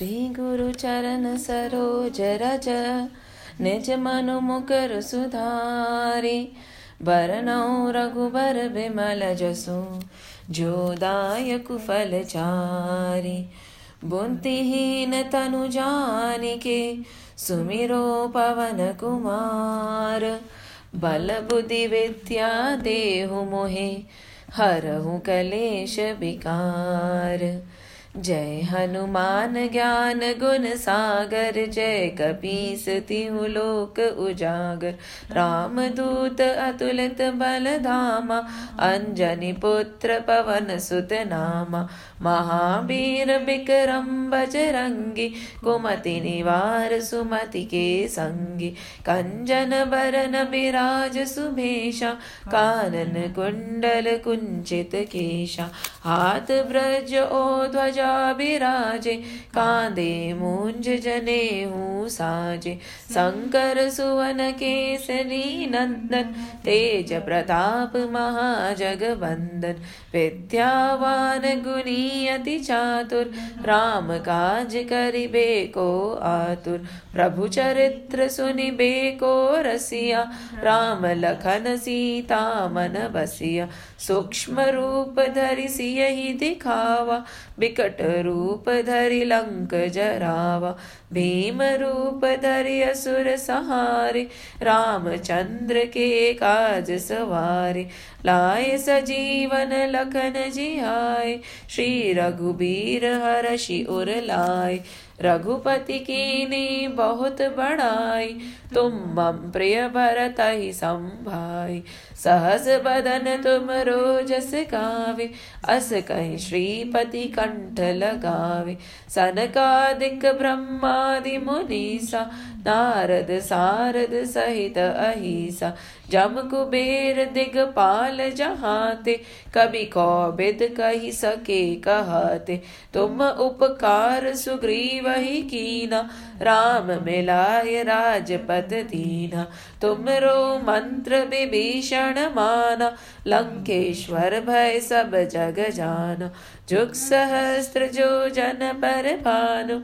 श्री गुरु चरण सरोज रज, निज मनु मुकर सुधारी। बरनौ रघुबर बिमल जसु जोदायक फल चारी। बुद्धिहीन तनु जानिके, सुमिरो पवन कुमार। बल बुद्धि विद्या देहु मोहे, हरहु कलेश विकार। जय हनुमान ज्ञान गुण सागर, जय कपीस तिहु लोक उजागर। राम दूत अतुलित बल धामा, अंजनी पुत्र पवन सुत नामा। महावीर विक्रम बजरंगी कुमति निवार सुमति के संगी। कंजन बरन विराज सुभेशा कानन कुंडल कुंचित केशा। हाथ ब्रज ओ ध्वजा विराजे, कांदे मूंज जने हूँ साजे। शंकर सुवन केसरी नंदन, तेज प्रताप महाजगवंदन विद्यावान गुनी अति चातुर, राम काज करिबे को आतुर। प्रभु चरित्र सुनिबे को रसिया, राम लखन सीता मन बसिया। सूक्ष्म रूप धरि सियहि दिखावा बिकट रूप धरि लंक जरावा भीम रूप धरि असुर सहारे रामचंद्र के काज सवारे लाए सजीवन लखन जिहाय श्री रघुबीर हरषि उर लाए रघुपति कीनी बहुत बड़ाई तुम मम प्रिय भरत ही संभाई सहस बदन तुम रोजस गावे, अस कहीं श्रीपति कंठ लगावे। सनकादिक ब्रह्मादि मुनीसा, नारद सारद सहित अहिसा। जम कुबेर दिगपाल जहाते, कभी कौबिद कही सके कहते। तुम उपकार सुग्रीव ही कीना, राम मिलाय राजपद दीना। तुम रो मंत्र विभीषण माना लंकेश्वर भय सब जग जान, जुग सहस्त्र जो जन पर भानु।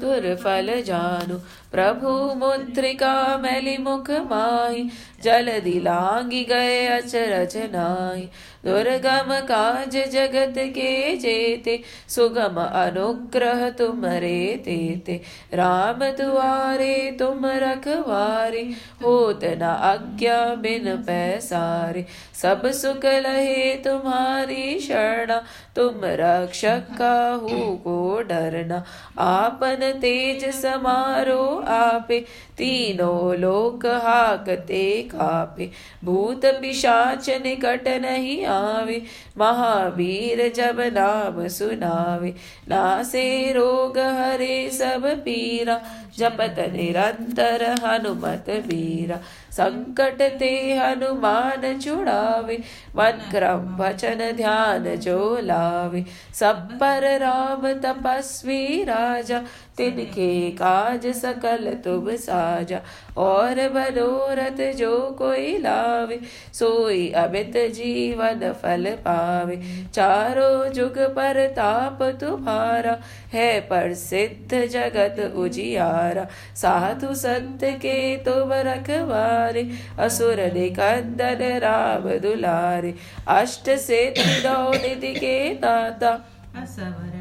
दुर्फल जानु प्रभु मुद्रिका मैली मुख माही जल दिलांगी गए अचरज नाई दुर्गम काज जगत के जेते सुगम अनुग्रह तुम रे तेते राम दुआरे तुम रखवारे होत न आज्ञा बिन पैसारे सब सुख लहे तुम्हारी शरणा तुम रक्षक काहू को डरना। आपन तेज समारो आपे, तीनों लोक हाकते कापे। भूत पिशाच निकट नहीं आवे, महावीर जब नाम सुनावे। नासे रोग हरे सब पीरा, जपत निरंतर हनुमत वीरा। संकट ते हनुमान छुड़ावे मन क्रम वचन ध्यान जो लावे। सब पर राम तपस्वी राजा तिनके काज सकल तुम साजा और मनोरथ जो कोई लावे, सोई अमित जीवन फल पावे। चारों जुग पर ताप तुम्हारा, है प्रसिद्ध जगत उजियारा। साधु संत के तुम रखवारे, असुर निकंदन राम दुलारे। अष्ट से निधि के दाता। असवर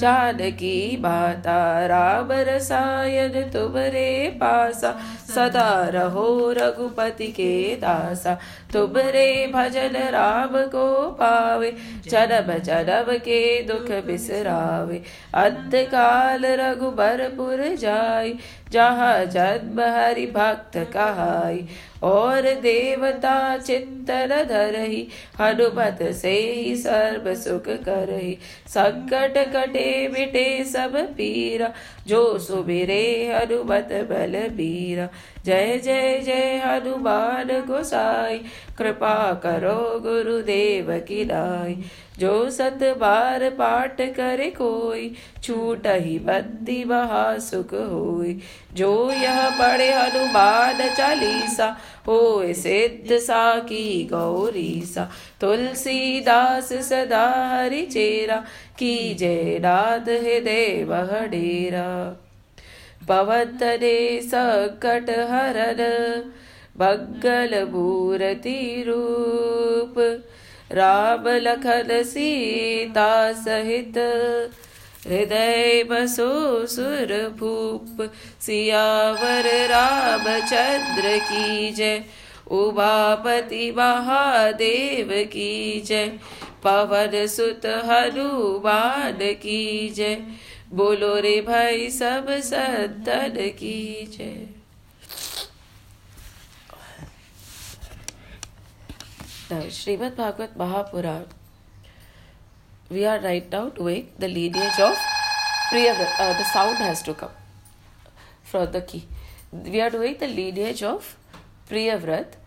दीन की माता राम रसायन तुमरे पासा, सदा रहो रघुपति के दासा। तुबरे भजन राम को पावे, जनम जनम के दुख बिसरावे। अंत काल रघुबरपुर जाय जहाँ जन्म हरि भक्त कहाय और देवता चिंतन धरही, हनुमत से ही सर्व सुख करही। संकट कटे मिटे सब पीरा, जो सुबिरे हनुमत बल बीरा जय जय जय हनुमान गोसाई। कृपा करो गुरुदेव की दाई जो सत बार पाठ करे कोई, छूट ही बत्ती बहा सुख होई। जो यह पढ़े हनुमान चालीसा, होए सिद्ध साकी गौरी सा तुलसीदास सदा हरि चेरा की जय नाद हृदय वह डेरा। पवतने सकट हरन बग्गल मूर्ति रूप। राम लखन सीता सहित, हृदय बसो सुर भूप। सियावर रामचंद्र की जय, उमापति महादेव की जय। पवन सुत हनुमान की जय बोलो रे भाई सब सदन की जय। Shrimad Bhagavat Mahapurana we are right now doing the lineage of Priya the sound has to come from the की we are doing the lineage of Priyavrata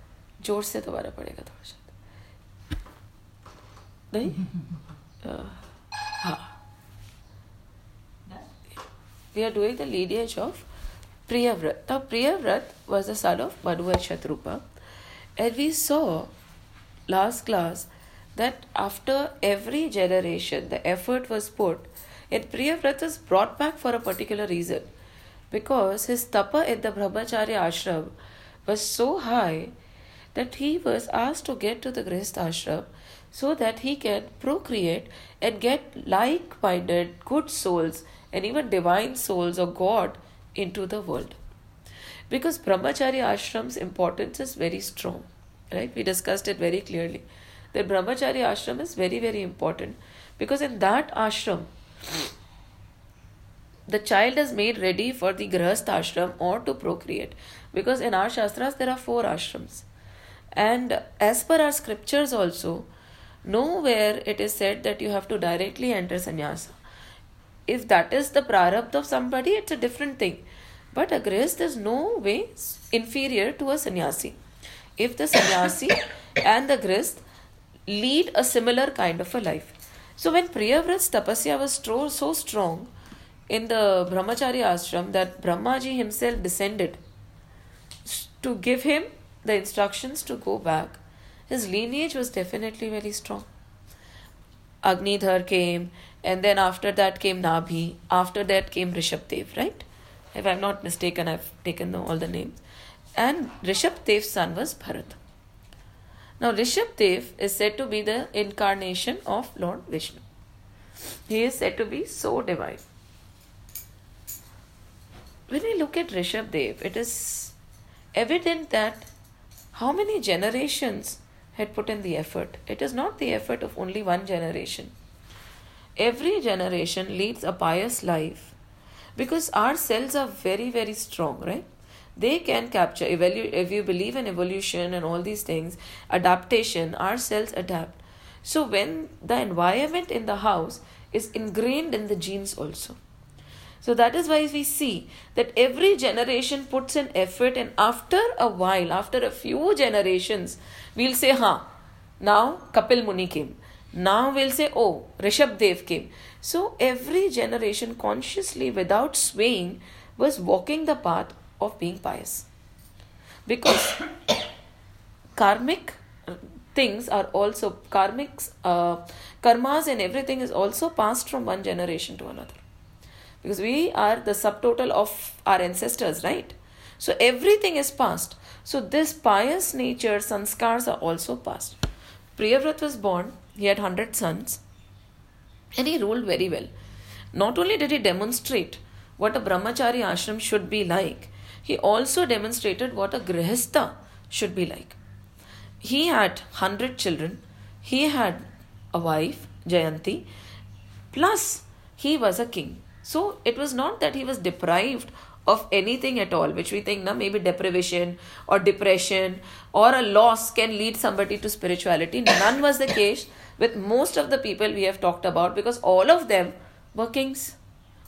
ज़ोर से दोबारा पड़ेगा थोड़ा नहीं? हाँ। We are doing the lineage of Priyavrat. Now, Priyavrat was the son of Manu and Shatrupa, and we saw last class that after every generation the effort was put, and Priyavrat was brought back for a particular reason. Because his tapa in the Brahmacharya ashram was so high that he was asked to get to the Grihast ashram so that he can procreate and get like minded good souls and even divine souls or God into the world. Because Brahmacharya ashram's importance is very strong, right? We discussed it very clearly. That Brahmacharya ashram is very, very important because in that ashram, the child is made ready for the Grihast ashram or to procreate. Because in our Shastras, there are four ashrams. And as per our scriptures, also, nowhere it is said that you have to directly enter sannyasa. If that is the prarabdha of somebody, it's a different thing. But a grihast is no way inferior to a sannyasi. If the sannyasi and the grihast lead a similar kind of a life. So when Priyavrat's tapasya was stro- so strong in the Brahmacharya ashram that Brahmaji himself descended to give him the instructions to go back, his lineage was definitely very strong. Agnidhar came, and then after that came Nabhi, after that came Rishabdev, right? If I'm not mistaken, I've taken all the names. And Rishabdev's son was Bharat. Now, Rishabdev is said to be the incarnation of Lord Vishnu. He is said to be so divine. When we look at Rishabdev, it is evident that how many generations had put in the effort. It is not the effort of only one generation. Every generation leads a pious life because our cells are very, very strong, right? They can capture, evalu- if you believe in evolution and all these things, adaptation, our cells adapt. So, when the environment in the house is ingrained in the genes also. So that is why we see that every generation puts an effort, and after a while, after a few generations, we'll say, "Ha, now Kapil Muni came." Now we'll say, "Oh, Rishabh Dev came." So every generation, consciously, without swaying, was walking the path of being pious, because karmic things are also karmic uh, karmas and everything is also passed from one generation to another because we are the subtotal of our ancestors, right? So everything is past. So this pious nature, sanskars are also passed. Priyavrat was born, he had 100 sons, and he ruled very well. Not only did he demonstrate what a brahmachari ashram should be like, he also demonstrated what a grihastha should be like. He had 100 children, he had a wife, Jayanti, plus he was a king. So it was not that he was deprived of anything at all, which we think now maybe deprivation or depression or a loss can lead somebody to spirituality. None was the case with most of the people we have talked about because all of them were kings.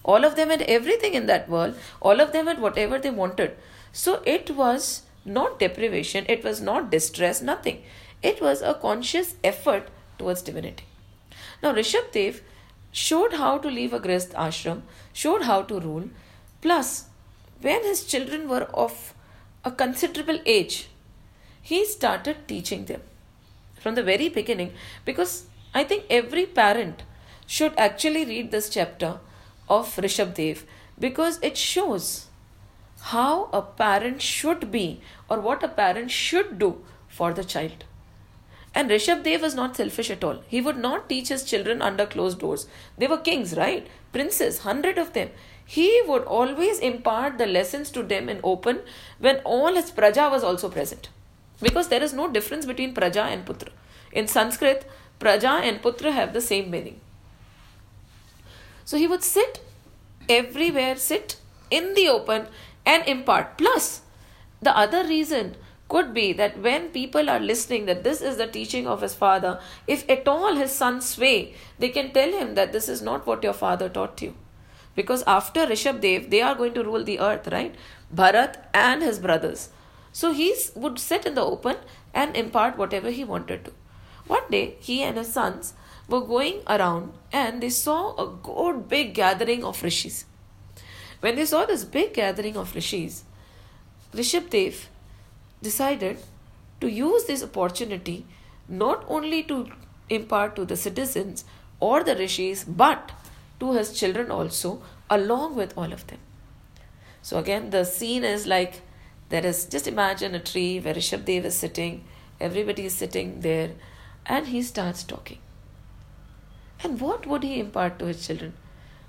All of them had everything in that world. All of them had whatever they wanted. So it was not deprivation, it was not distress, nothing. It was a conscious effort towards divinity. Now, Rishabh Dev showed how to leave a grihast ashram, showed how to rule. Plus, when his children were of a considerable age, he started teaching them from the very beginning because I think every parent should actually read this chapter of Rishabdev because it shows how a parent should be or what a parent should do for the child. And Rishabdev was not selfish at all. He would not teach his children under closed doors. They were kings, right? Princes, hundred of them. He would always impart the lessons to them in open when all his praja was also present. Because there is no difference between praja and putra. In Sanskrit, praja and putra have the same meaning. So he would sit everywhere, sit in the open and impart. Plus, the other reason could be that when people are listening that this is the teaching of his father, if at all his sons sway, they can tell him that this is not what your father taught you. Because after Rishabdev, they are going to rule the earth, right? Bharat and his brothers. So he would sit in the open and impart whatever he wanted to. One day, he and his sons were going around and they saw a good big gathering of rishis. When they saw this big gathering of rishis, Rishabdev decided to use this opportunity not only to impart to the citizens or the rishis but to his children also, along with all of them. So, again, the scene is like there is just imagine a tree where Rishabh Dev is sitting, everybody is sitting there, and he starts talking. And what would he impart to his children?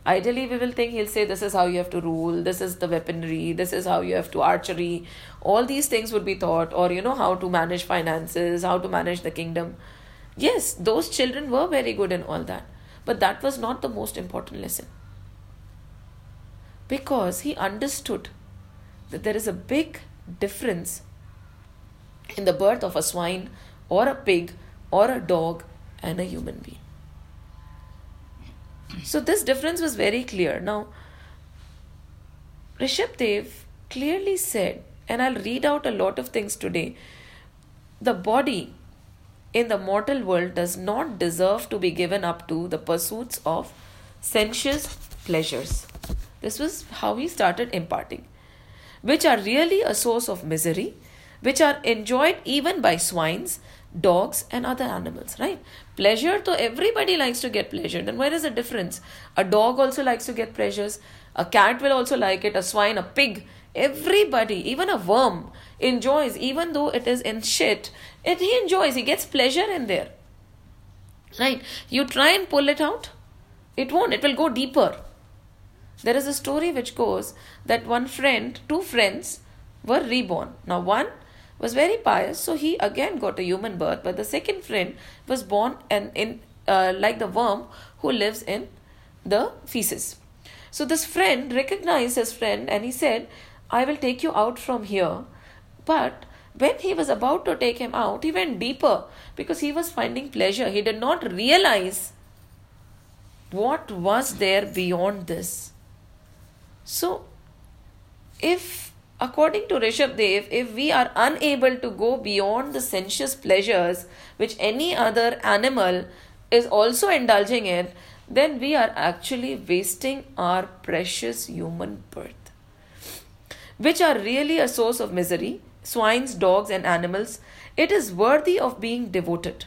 Ideally, we will think he'll say, This is how you have to rule, this is the weaponry, this is how you have to archery. All these things would be taught, or you know, how to manage finances, how to manage the kingdom. Yes, those children were very good in all that, but that was not the most important lesson. Because he understood that there is a big difference in the birth of a swine or a pig or a dog and a human being. So this difference was very clear. Now, Rishabh Dev clearly said, and I'll read out a lot of things today the body in the mortal world does not deserve to be given up to the pursuits of sensuous pleasures. This was how he started imparting, which are really a source of misery, which are enjoyed even by swines, dogs, and other animals, right? Pleasure, so everybody likes to get pleasure. Then where is the difference? A dog also likes to get pleasures. A cat will also like it. A swine, a pig. Everybody, even a worm, enjoys, even though it is in shit, it he enjoys. He gets pleasure in there. Right? You try and pull it out, it won't. It will go deeper. There is a story which goes that one friend, two friends, were reborn. Now one was very pious, so he again got a human birth. But the second friend was born and in uh, like the worm who lives in the feces. So this friend recognized his friend and he said, "I will take you out from here." But when he was about to take him out, he went deeper because he was finding pleasure. He did not realize what was there beyond this. So, if According to Rishabh Dev, if we are unable to go beyond the sensuous pleasures which any other animal is also indulging in, then we are actually wasting our precious human birth, which are really a source of misery. Swines, dogs, and animals, it is worthy of being devoted,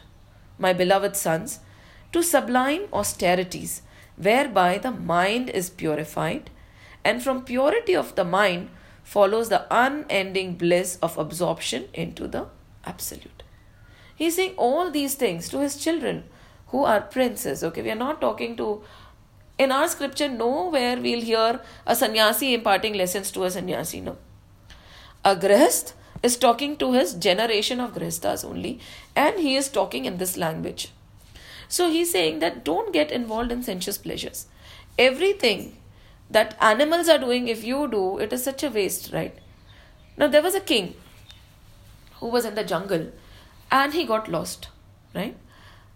my beloved sons, to sublime austerities, whereby the mind is purified, and from purity of the mind follows the unending bliss of absorption into the absolute. He's saying all these things to his children who are princes. Okay, we are not talking to in our scripture, nowhere we'll hear a sannyasi imparting lessons to a sannyasi. No. A grihast is talking to his generation of grihastas only, and he is talking in this language. So he's saying that don't get involved in sensuous pleasures. Everything that animals are doing, if you do, it is such a waste, right? Now, there was a king who was in the jungle and he got lost, right?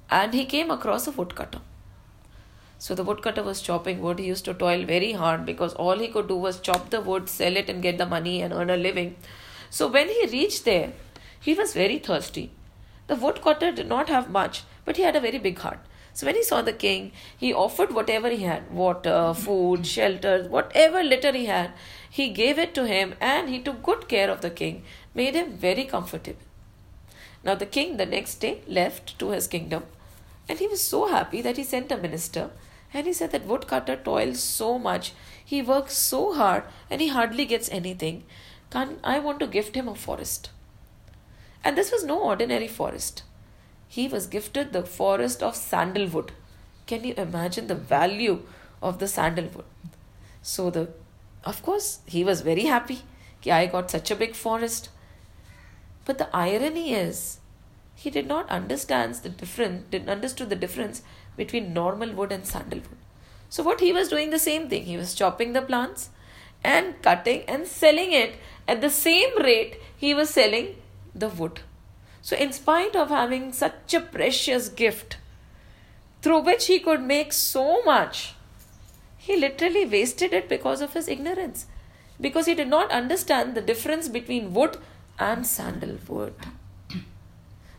And he came across a woodcutter. So the woodcutter was chopping wood. He used to toil very hard because all he could do was chop the wood, sell it, and get the money and earn a living. So when he reached there, he was very thirsty. The woodcutter did not have much, but he had a very big heart. So when he saw the king, he offered whatever he had water, food, shelter, whatever litter he had. He gave it to him and he took good care of the king, made him very comfortable. Now the king the next day left to his kingdom and he was so happy that he sent a minister and he said that woodcutter toils so much, he works so hard and he hardly gets anything. Can I want to gift him a forest? And this was no ordinary forest. He was gifted the forest of sandalwood. Can you imagine the value of the sandalwood? So the of course he was very happy. I got such a big forest. But the irony is he did not understand the difference didn't understood the difference between normal wood and sandalwood. So what he was doing the same thing. He was chopping the plants and cutting and selling it at the same rate he was selling the wood. So in spite of having such a precious gift through which he could make so much, he literally wasted it because of his ignorance. Because he did not understand the difference between wood and sandalwood.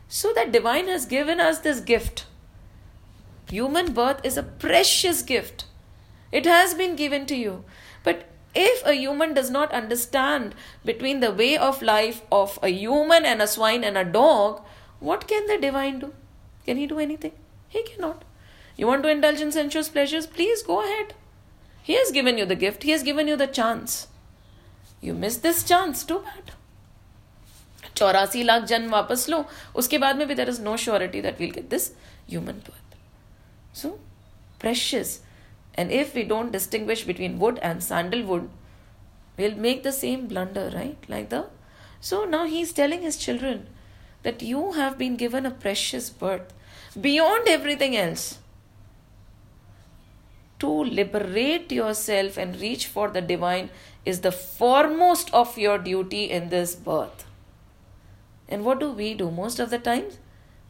So that divine has given us this gift Human birth is a precious gift. It has been given to you. But if a human does not understand between the way of life of a human and a swine and a dog, what can the divine do? Can he do anything? He cannot. You want to indulge in sensuous pleasures? Please go ahead. He has given you the gift, He has given you the chance. You miss this chance, too bad. चौरासी लाख जन्म वापस लो उसके बाद में भी there is no surety that we'll gate this human birth so precious. And if we don't distinguish between wood and sandalwood, we'll make the same blunder, right? Like the. So now he's telling his children that you have been given a precious birth beyond everything else to liberate yourself and reach for the divine is the foremost of your duty in this birth. And what do we do most of the times?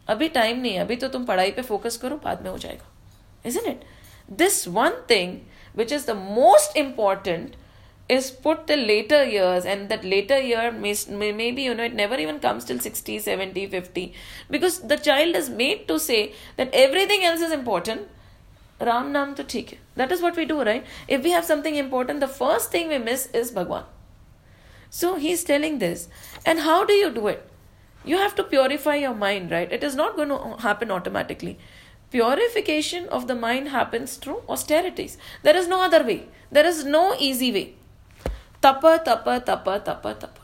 अभी time नहीं है अभी तो तुम पढ़ाई पे focus करो बाद में हो जाएगा isn't it? This one thing, which is the most important, is put till later years, and that later year may, maybe you know it never even comes till 60, 70, 50, because the child is made to say that everything else is important. Ram Nam to theek That is what we do, right? If we have something important, the first thing we miss is Bhagwan. So he's telling this. And how do you do it? You have to purify your mind, right? It is not going to happen automatically Purification of the mind happens through austerities. There is no other way. There is no easy way. Tapa, tapa, tapa, tapa, tapa.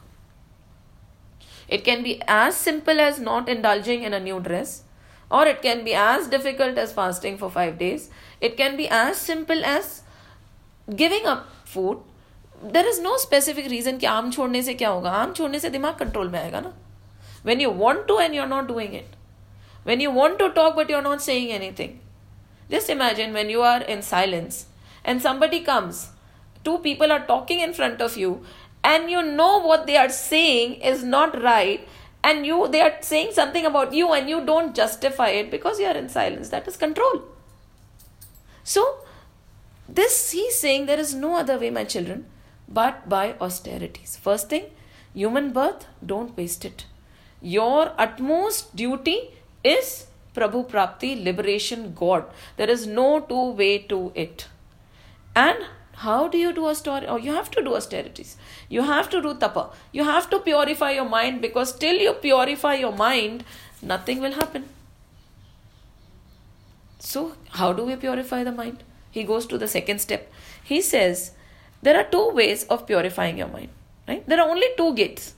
It can be as simple as not indulging in a new dress, or it can be as difficult as fasting for five days. It can be as simple as giving up food. There is no specific reason कि आम छोड़ने से क्या होगा आम छोड़ने से दिमाग कंट्रोल में आएगा ना when you want to and you're not doing it when you want to talk but you're not saying anything. Just imagine when you are in silence and somebody comes, two people are talking in front of you, and you know what they are saying is not right and you they are saying something about you and you don't justify it because you are in silence. That is control. So this he's saying there is no other way my children but by austerities. First thing human birth don't waste it. Your utmost duty is Prabhu Prapti, liberation, God. There is no two way to it. And how do you do austerity? Oh, you have to do austerities. You have to do tapa. You have to purify your mind because till you purify your mind, nothing will happen. So, how do we purify the mind? He goes to the second step. He says there are two ways of purifying your mind. Right? There are only two gates.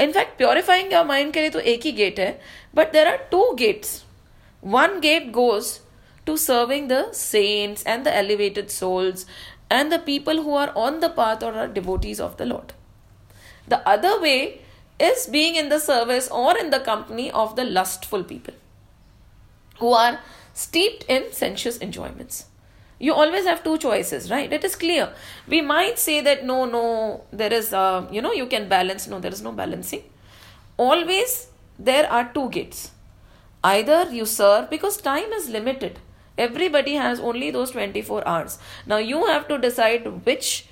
In fact purifying your mind के लिए तो एक ही gate है but there are two gates one gate goes to serving the saints and the elevated souls and the people who are on the path और are devotees of the Lord the other way is being in the service और in the company of the lustful people who are steeped in sensuous enjoyments You always have two choices, right? It is clear. We might say that no, no, there is, uh, you know, you can balance. No, there is no balancing. Always there are two gates. Either you serve because time is limited. Everybody has only those 24 hours. Now you have to decide which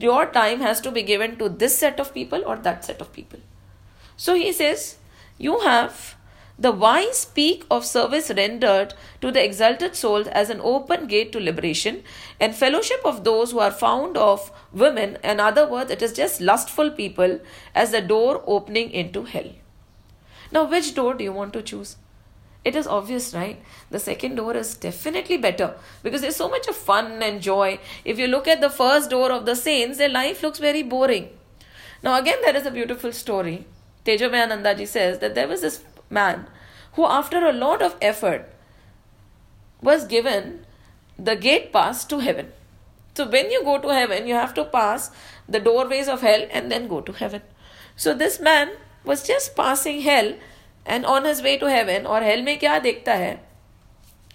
your time has to be given to this set of people or that set of people. So he says, You have the wise speak of service rendered to the exalted souls as an open gate to liberation, and fellowship of those who are found of women, in other words, it is just lustful people, as the door opening into hell. Now, which door do you want to choose? It is obvious, right? The second door is definitely better because there's so much of fun and joy. If you look at the first door of the saints, their life looks very boring. Now, again, there is a beautiful story. Tejomayananda ji says that there was this man who, after a lot of effort, was given the gate pass to heaven. So, when you go to heaven, you have to pass the doorways of hell and then go to heaven. So, this man was just passing hell and on his way to heaven, or hell mein kya dekhta hai?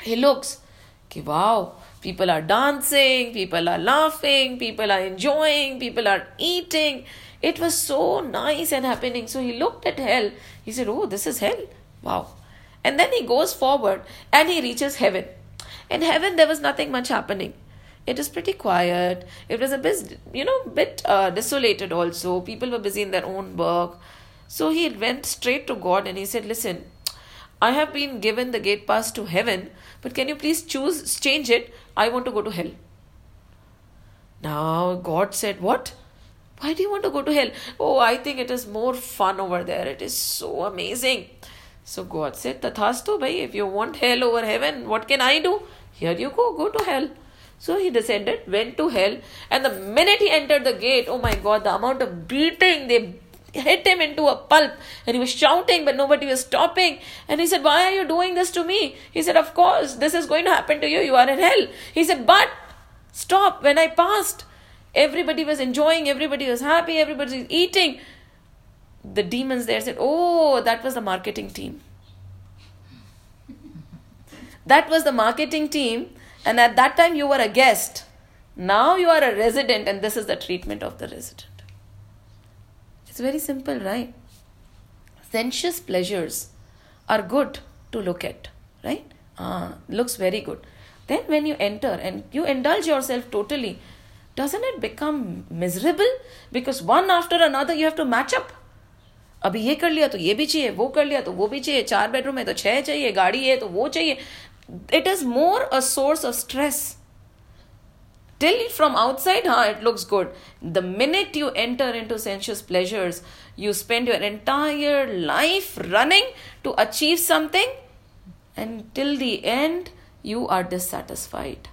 He looks, ki wow, people are dancing, people are laughing, people are enjoying, people are eating it was so nice and happening. So he looked at hell. He said oh this is hell. Wow. And then he goes forward and he reaches heaven. In heaven there was nothing much happening. It was pretty quiet. It was a bit you know bit uh, desolated also. People were busy in their own work. So he went straight to God and he said, Listen, I have been given the gate pass to heaven, but can you please choose, change it? I want to go to hell. Now God said, What? Why do you want to go to hell? Oh, I think it is more fun over there. It is so amazing. So God said, Tathastu, bhai, if you want hell over heaven, what can I do? Here you go, go to hell. So he descended, went to hell, and the minute he entered the gate, oh my god, the amount of beating they hit him into a pulp and he was shouting but nobody was stopping and he said why are you doing this to me he said of course this is going to happen to you you are in hell he said but stop when i passed everybody was enjoying everybody was happy everybody was eating the demons there said oh that was the marketing team that was the marketing team and at that time you were a guest now you are a resident and this is the treatment of the resident it's very simple, right? Sensuous pleasures are good to look at, right? Ah, looks very good. Then when you enter and you indulge yourself totally, doesn't it become miserable? Because one after another you have to match up. अभी ये कर लिया तो ये भी चाहिए वो कर लिया तो वो भी चाहिए चार बेडरूम है तो छह चाहिए गाड़ी है तो वो चाहिए it is more a source of stress till from outside huh, it looks good the minute you enter into sensuous pleasures you spend your entire life running to achieve something and till the end you are dissatisfied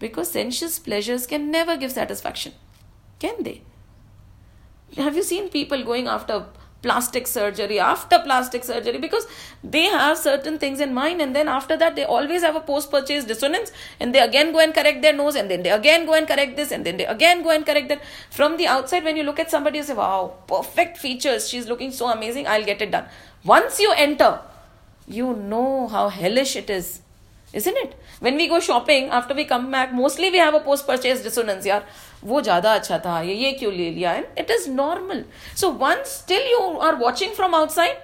because sensuous pleasures can never give satisfaction can they? Have you seen people going after plastic surgery after plastic surgery? Because they have certain things in mind and then after that they always have a post purchase dissonance and they again go and correct their nose and then they again go and correct this and then they again go and correct that. From the outside when you look at somebody you say wow perfect features. She's looking so amazing. I'll get it done. Once you enter you know how hellish it is isn't it when we go shopping after we come back mostly we have a post purchase dissonance yaar वो ज़्यादा अच्छा था ये ये क्यों ले लिया and it is normal so once still you are watching from outside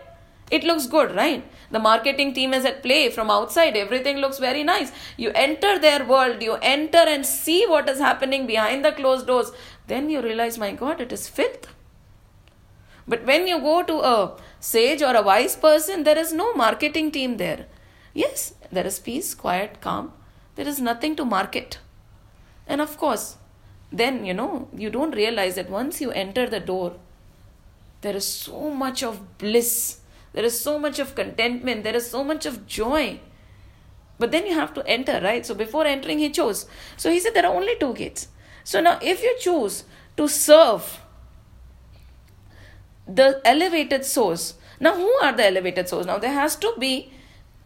it looks good, right? The marketing team is at play from outside. Everything looks very nice. You enter their world, you enter and see what is happening behind the closed doors. Then you realize, my God, it is filth. But when you go to a sage or a wise person, there is no marketing team there. Yes, there is peace, quiet, calm. There is nothing to market. And of course, then you know you don't realize that once you enter the door there is so much of bliss. There is so much of contentment. There is so much of joy. But then you have to enter right? So before entering he chose. So he said there are only two gates. So now if you choose to serve the elevated source now who are the elevated souls now there has to be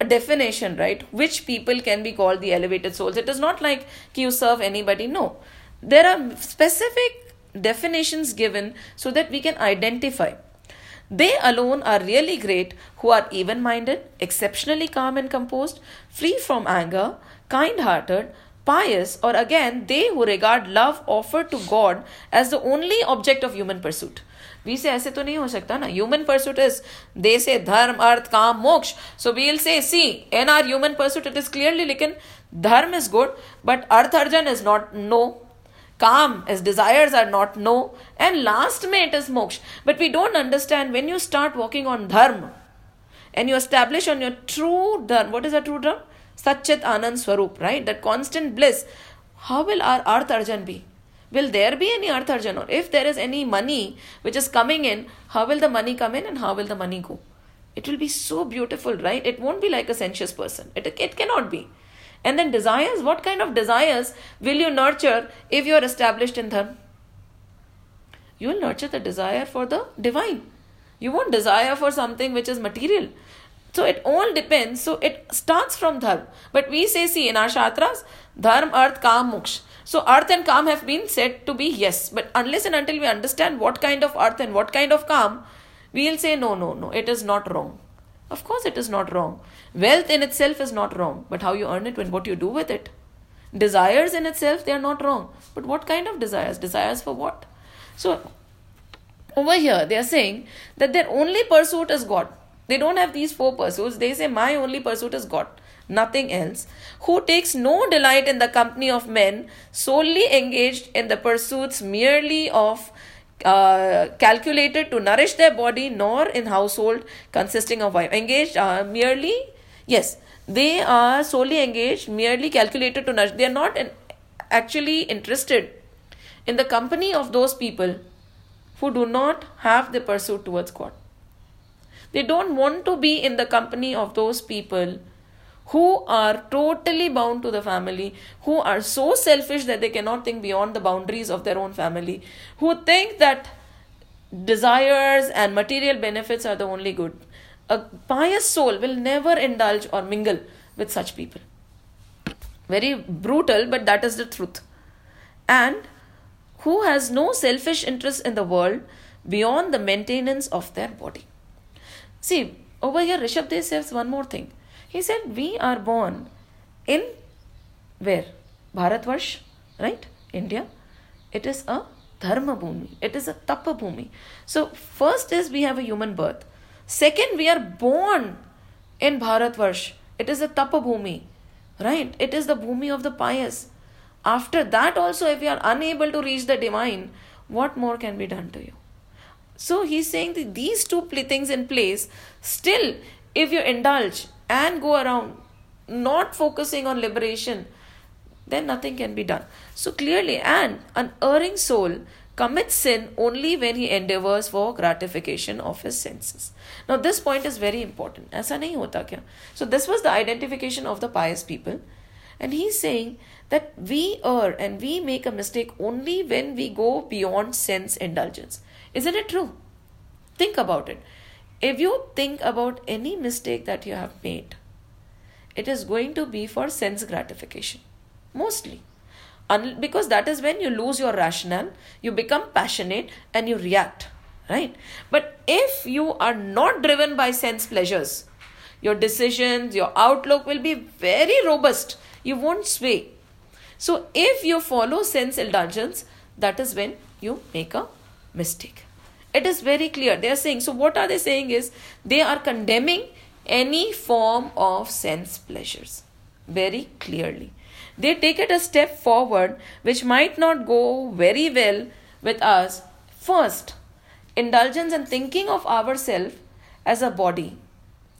a definition right which people can be called the elevated souls it is not like you serve anybody no there are specific definitions given so that we can identify. They alone are really great who are even minded, exceptionally calm and composed, free from anger, kind hearted, pious, or again, they who regard love offered to God as the only object of human pursuit. We say ऐसे तो नहीं हो सकता ना। Human pursuit is they से धर्म, अर्थ, काम, moksha. So we'll say see and are human pursuit it is clearly लेकिन dharma is good but artha arjan is not no kama is desire are not no and last में it is moksha. But we don't understand when you start walking on dharma and you establish on your true dharma what is a true dharma? Sachit ananda swaroop right that constant bliss how will are artha arjan be will there be any arth arjan or if there is any money which is coming in how will the money come in and how will the money go it will be so beautiful right it won't be like a sensuous person it, it cannot be and then desires, what kind of desires will you nurture if you are established in Dharma? You will nurture the desire for the divine. You won't desire for something which is material. So it all depends. So it starts from Dharma. But we say, see, in our Shastras, Dharma, Arth, Kam, Moksha. So Arth and Kam have been said to be yes. But unless and until we understand what kind of Arth and what kind of Kam, we will say, no, no, no, it is not wrong. Of course, it is not wrong. Wealth in itself is not wrong, but how you earn it and what you do with it. Desires in itself, they are not wrong. But what kind of desires? Desires for what? So, over here, they are saying that their only pursuit is God. They don't have these four pursuits. They say, My only pursuit is God, nothing else. Who takes no delight in the company of men, solely engaged in the pursuits merely of uh, calculated to nourish their body nor in household consisting of wife engaged uh, merely yes they are solely engaged merely calculated to nourish they are not in, actually interested in the company of those people who do not have the pursuit towards god they don't want to be in the company of those people who are totally bound to the family, who are so selfish that they cannot think beyond the boundaries of their own family, who think that desires and material benefits are the only good. A pious soul will never indulge or mingle with such people. Very brutal, but that is the truth. And who has no selfish interest in the world beyond the maintenance of their body. See, over here, Rishabdev says one more thing he said, We are born in where? Bharatvarsh, right? India. It is a dharma bhumi. It is a tapa bhumi. So, first is we have a human birth. Second, we are born in Bharatvarsh. It is a tapa bhumi, right? It is the bhumi of the pious. After that, also, if we are unable to reach the divine, what more can be done to you? So, he's saying that these two things in place, still, if you indulge and go around not focusing on liberation, then nothing can be done. So clearly, an unerring soul commits sin only when he endeavors for gratification of his senses. Now, this point is very important. So, this was the identification of the pious people. And he's saying that we err and we make a mistake only when we go beyond sense indulgence. Isn't it true? Think about it. If you think about any mistake that you have made, it is going to be for sense gratification, mostly. Un- because that is when you lose your rationale, you become passionate, and you react, right? But if you are not driven by sense pleasures, your decisions, your outlook will be very robust. You won't sway. So, if you follow sense indulgence, that is when you make a mistake. It is very clear. They are saying, so what are they saying is they are condemning any form of sense pleasures very clearly. They take it a step forward which might not go very well with us. First, indulgence and thinking of ourselves as a body,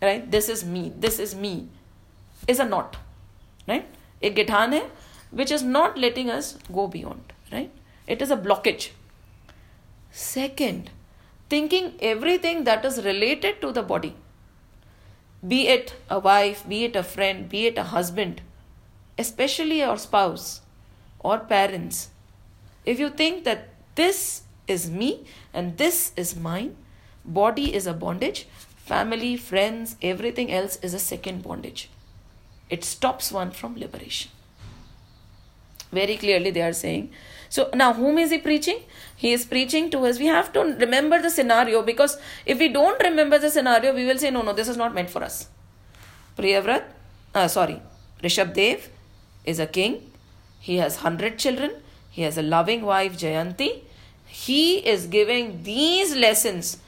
right? This is me, this is me, is a knot, right? A githan which is not letting us go beyond, right? It is a blockage. Second, thinking everything that is related to the body be it a wife, be it a friend, be it a husband, especially your spouse or parents. If you think that this is me and this is mine, body is a bondage, family, friends, everything else is a second bondage. It stops one from liberation. Very clearly, they are saying so now, whom is he preaching? He is preaching to us. We have to remember the scenario because if we don't remember the scenario, we will say, no, no, this is not meant for us. Priyavrat, uh, sorry, Rishabdev is a king. He has hundred children. He has a loving wife, Jayanti. he is giving these lessons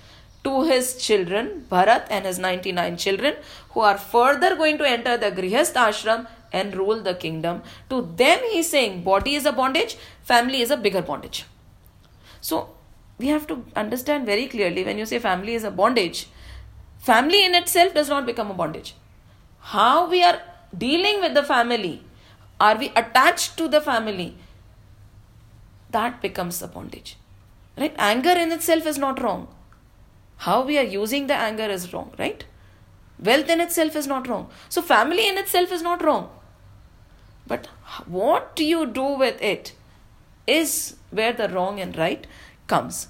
to his children, Bharat and his 99 children, who are further going to enter the Grihast ashram and rule the kingdom. To them, he is saying body is a bondage, family is a bigger bondage. So, we have to understand very clearly when you say family is a bondage, family in itself does not become a bondage. How we are dealing with the family, are we attached to the family? That becomes the bondage. Right? Anger in itself is not wrong. How we are using the anger is wrong, right? Wealth in itself is not wrong. So, family in itself is not wrong. But what do you do with it is where the wrong and right comes.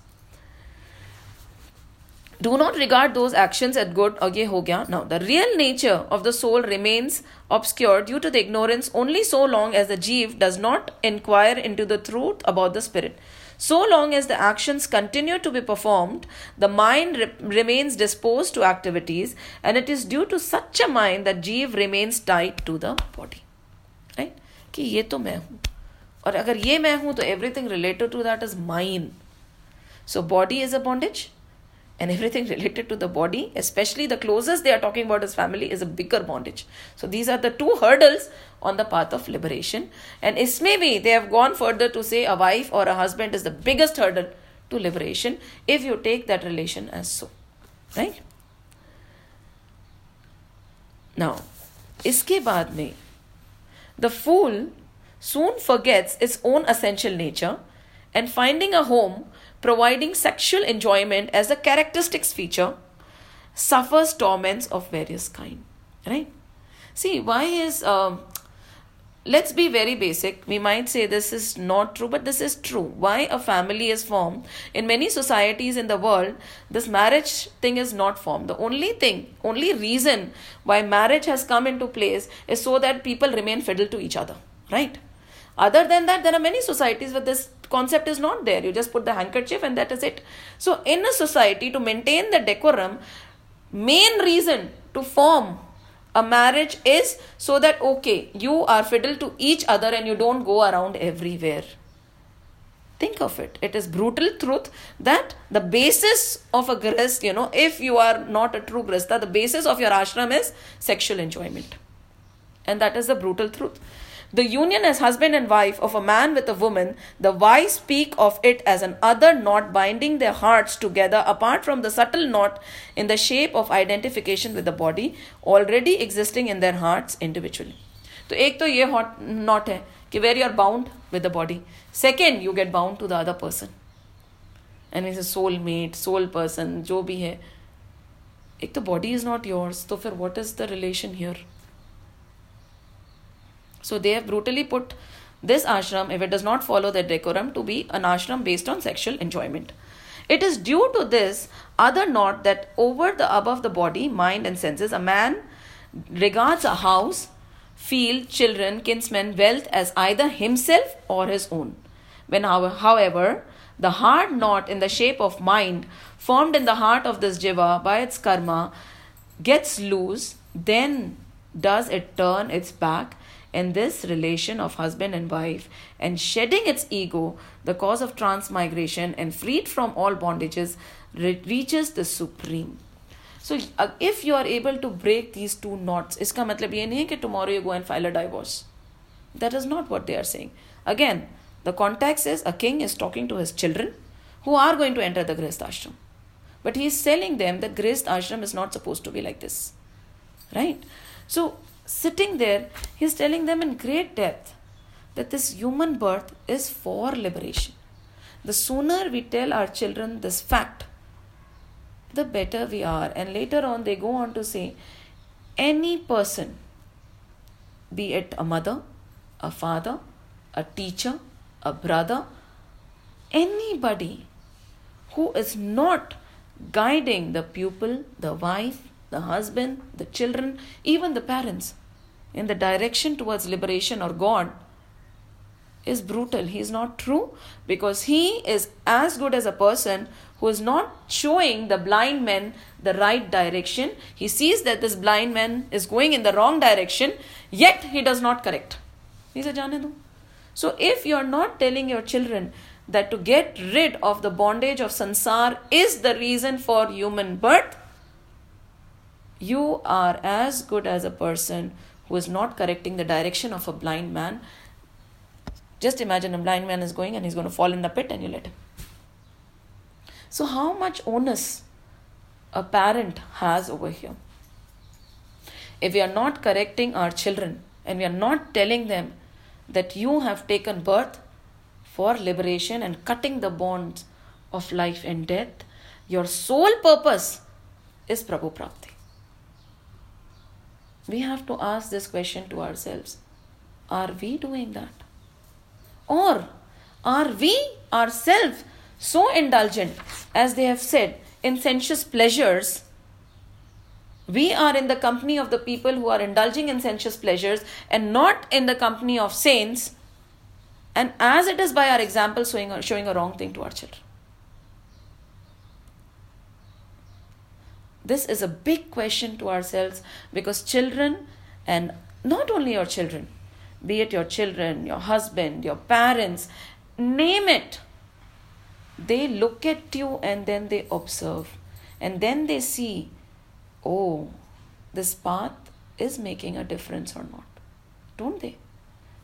Do not regard those actions as good. Okay, ho. Now, the real nature of the soul remains obscure due to the ignorance only so long as the jeev does not inquire into the truth about the spirit. So long as the actions continue to be performed, the mind re- remains disposed to activities, and it is due to such a mind that jeev remains tied to the body. कि ये तो मैं हूँ। और अगर ये मैं हूँ तो everything related to that is mine so body is a bondage and everything related to the body especially the closest they are talking about is family is a bigger bondage so these are the two hurdles on the path of liberation and इसमें भी they have gone further to say a wife और a husband is the biggest hurdle to liberation if you take that relation as so right now इसके बाद में the fool soon forgets its own essential nature and finding a home providing sexual enjoyment as a characteristics feature, suffers torments of various kind. Right? See, why is um, let's be very basic. We might say this is not true, but this is true. Why a family is formed in many societies in the world, this marriage thing is not formed. The only thing, only reason why marriage has come into place is so that people remain fiddle to each other, right? Other than that, there are many societies where this concept is not there. You just put the handkerchief and that is it. So, in a society, to maintain the decorum, main reason to form a marriage is so that okay, you are fiddle to each other and you don't go around everywhere. Think of it. It is brutal truth that the basis of a grihast, you know, if you are not a true grihasta, the basis of your ashram is sexual enjoyment. And that is the brutal truth. The union as husband and wife of a man with a woman, the wise speak of it as an other knot binding their hearts together apart from the subtle knot in the shape of identification with the body already existing in their hearts individually. तो एक तो ये hot not है कि where you are bound with the body second you get bound to the other person and means soul met soul person जो भी है एक तो बॉडी इज नॉट योर्स तो फिर what is the relation here so they have brutally put this ashram, if it does not follow the decorum, to be an ashram based on sexual enjoyment. It is due to this other knot that over the above the body, mind, and senses, a man regards a house, field, children, kinsmen, wealth as either himself or his own. When, however, the hard knot in the shape of mind formed in the heart of this jiva by its karma gets loose, then does it turn its back in this relation of husband and wife and shedding its ego, the cause of transmigration and freed from all bondages, re- reaches the supreme. So, uh, if you are able to break these two knots, nahi hai tomorrow you go and file a divorce. That is not what they are saying. Again, the context is a king is talking to his children who are going to enter the Grihast ashram. But he is telling them that Grihast ashram is not supposed to be like this. Right? So, sitting there, he's telling them in great depth that this human birth is for liberation. The sooner we tell our children this fact, the better we are. And later on, they go on to say any person, be it a mother, a father, a teacher, a brother, anybody who is not guiding the pupil, the wife, the husband, the children, even the parents in the direction towards liberation or God is brutal. He is not true because he is as good as a person who is not showing the blind man the right direction. He sees that this blind man is going in the wrong direction, yet he does not correct. He do. So if you are not telling your children that to get rid of the bondage of sansar is the reason for human birth, you are as good as a person who is not correcting the direction of a blind man. Just imagine a blind man is going and he's going to fall in the pit and you let him. So, how much onus a parent has over here? If we are not correcting our children and we are not telling them that you have taken birth for liberation and cutting the bonds of life and death, your sole purpose is Prabhu Prapti. We have to ask this question to ourselves Are we doing that? Or are we ourselves so indulgent, as they have said, in sensuous pleasures? We are in the company of the people who are indulging in sensuous pleasures and not in the company of saints. And as it is by our example, showing, showing a wrong thing to our children. This is a big question to ourselves because children, and not only your children, be it your children, your husband, your parents, name it, they look at you and then they observe. And then they see, oh, this path is making a difference or not. Don't they?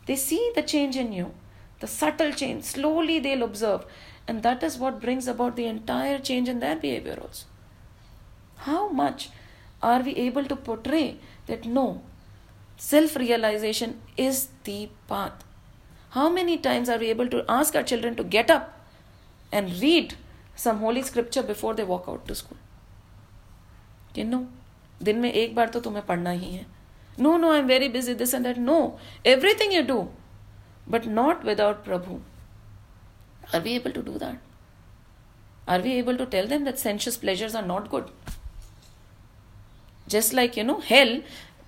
They see the change in you, the subtle change. Slowly they'll observe. And that is what brings about the entire change in their behavior also How much are we able to portray that no, self realization is the path? How many times are we able to ask our children to get up and read some holy scripture before they walk out to school? You know, दिन में एक बार तो तुम्हें पढ़ना ही है no no I am very busy this and that know everything you do but not without Prabhu are we able to do that are we able to tell them that sensuous pleasures are not good Just like you know hell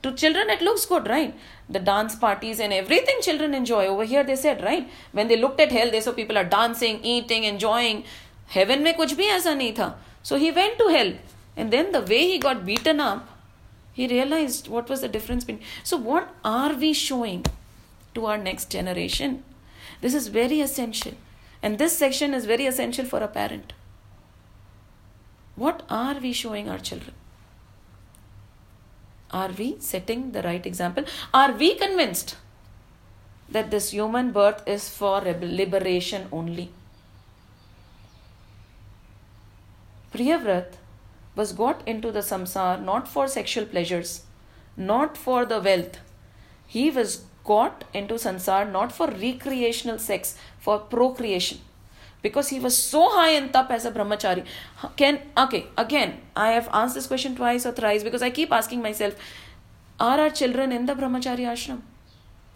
to children it looks good right? The dance parties and everything children enjoy. Over here they said right? When they looked at hell they saw people are dancing eating enjoying. Heaven mein kuch bhi aisa nahi tha. So he went to hell. And then the way he got beaten up he realized what was the difference between so what are we showing to our next generation? This is very essential. And this section is very essential for a parent. What are we showing our children are we setting the right example? Are we convinced that this human birth is for liberation only? Priyavrat was got into the samsar not for sexual pleasures, not for the wealth. He was got into samsar not for recreational sex, for procreation because he was so high in tap as a brahmachari. Can okay again i have asked this question twice or thrice because i keep asking myself are our children in the brahmachari ashram?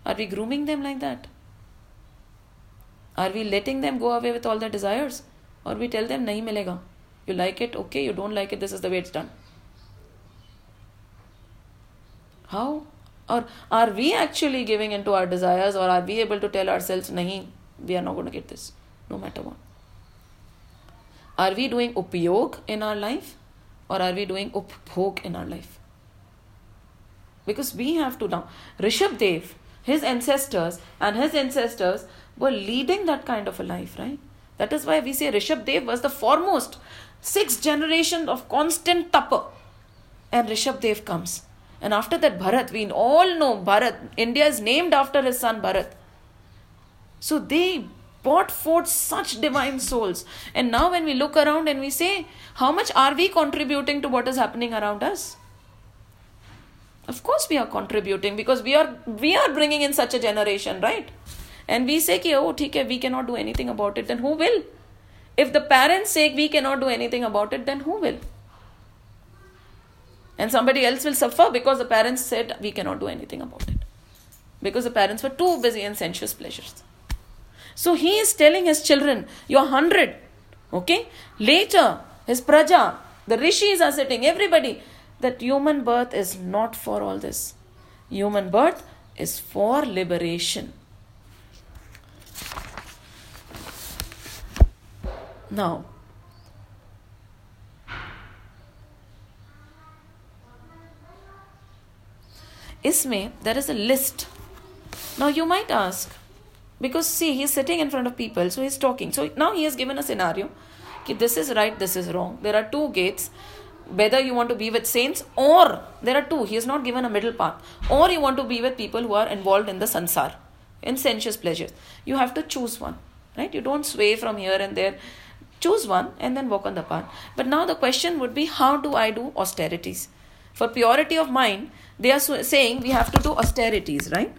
Are we grooming them like that? Are we letting them go away with all their desires? Or we tell them nahi milega. You like it okay. You don't like it. This is the way it's done. How? Or are we actually giving into our desires? Or are we able to tell ourselves nahi we are not going to get this no matter what. Are we doing upyog in our life or are we doing upbhog in our life? Because we have to now. Rishabh Dev, his ancestors and his ancestors were leading that kind of a life, right? That is why we say Rishabh Dev was the foremost. Six generations of constant tapa. And Rishabh Dev comes. And after that, Bharat, we all know Bharat. India is named after his son Bharat. So they brought forth such divine souls. And now, when we look around and we say, how much are we contributing to what is happening around us? Of course, we are contributing because we are we are bringing in such a generation, right? And we say, ki, oh, okay, we cannot do anything about it. Then who will? If the parents say we cannot do anything about it, then who will? And somebody else will suffer because the parents said we cannot do anything about it. Because the parents were too busy in sensuous pleasures. So he is telling his children, You're hundred. Okay? Later, his praja, the rishis are sitting, everybody, that human birth is not for all this. Human birth is for liberation. Now, इसमें there is a list. Now you might ask, because see, he's sitting in front of people, so he's talking. So now he has given a scenario. Okay, this is right, this is wrong. There are two gates. Whether you want to be with saints or there are two. He has not given a middle path. Or you want to be with people who are involved in the sansar, in sensuous pleasures. You have to choose one. Right? You don't sway from here and there. Choose one and then walk on the path. But now the question would be how do I do austerities? For purity of mind, they are saying we have to do austerities, right?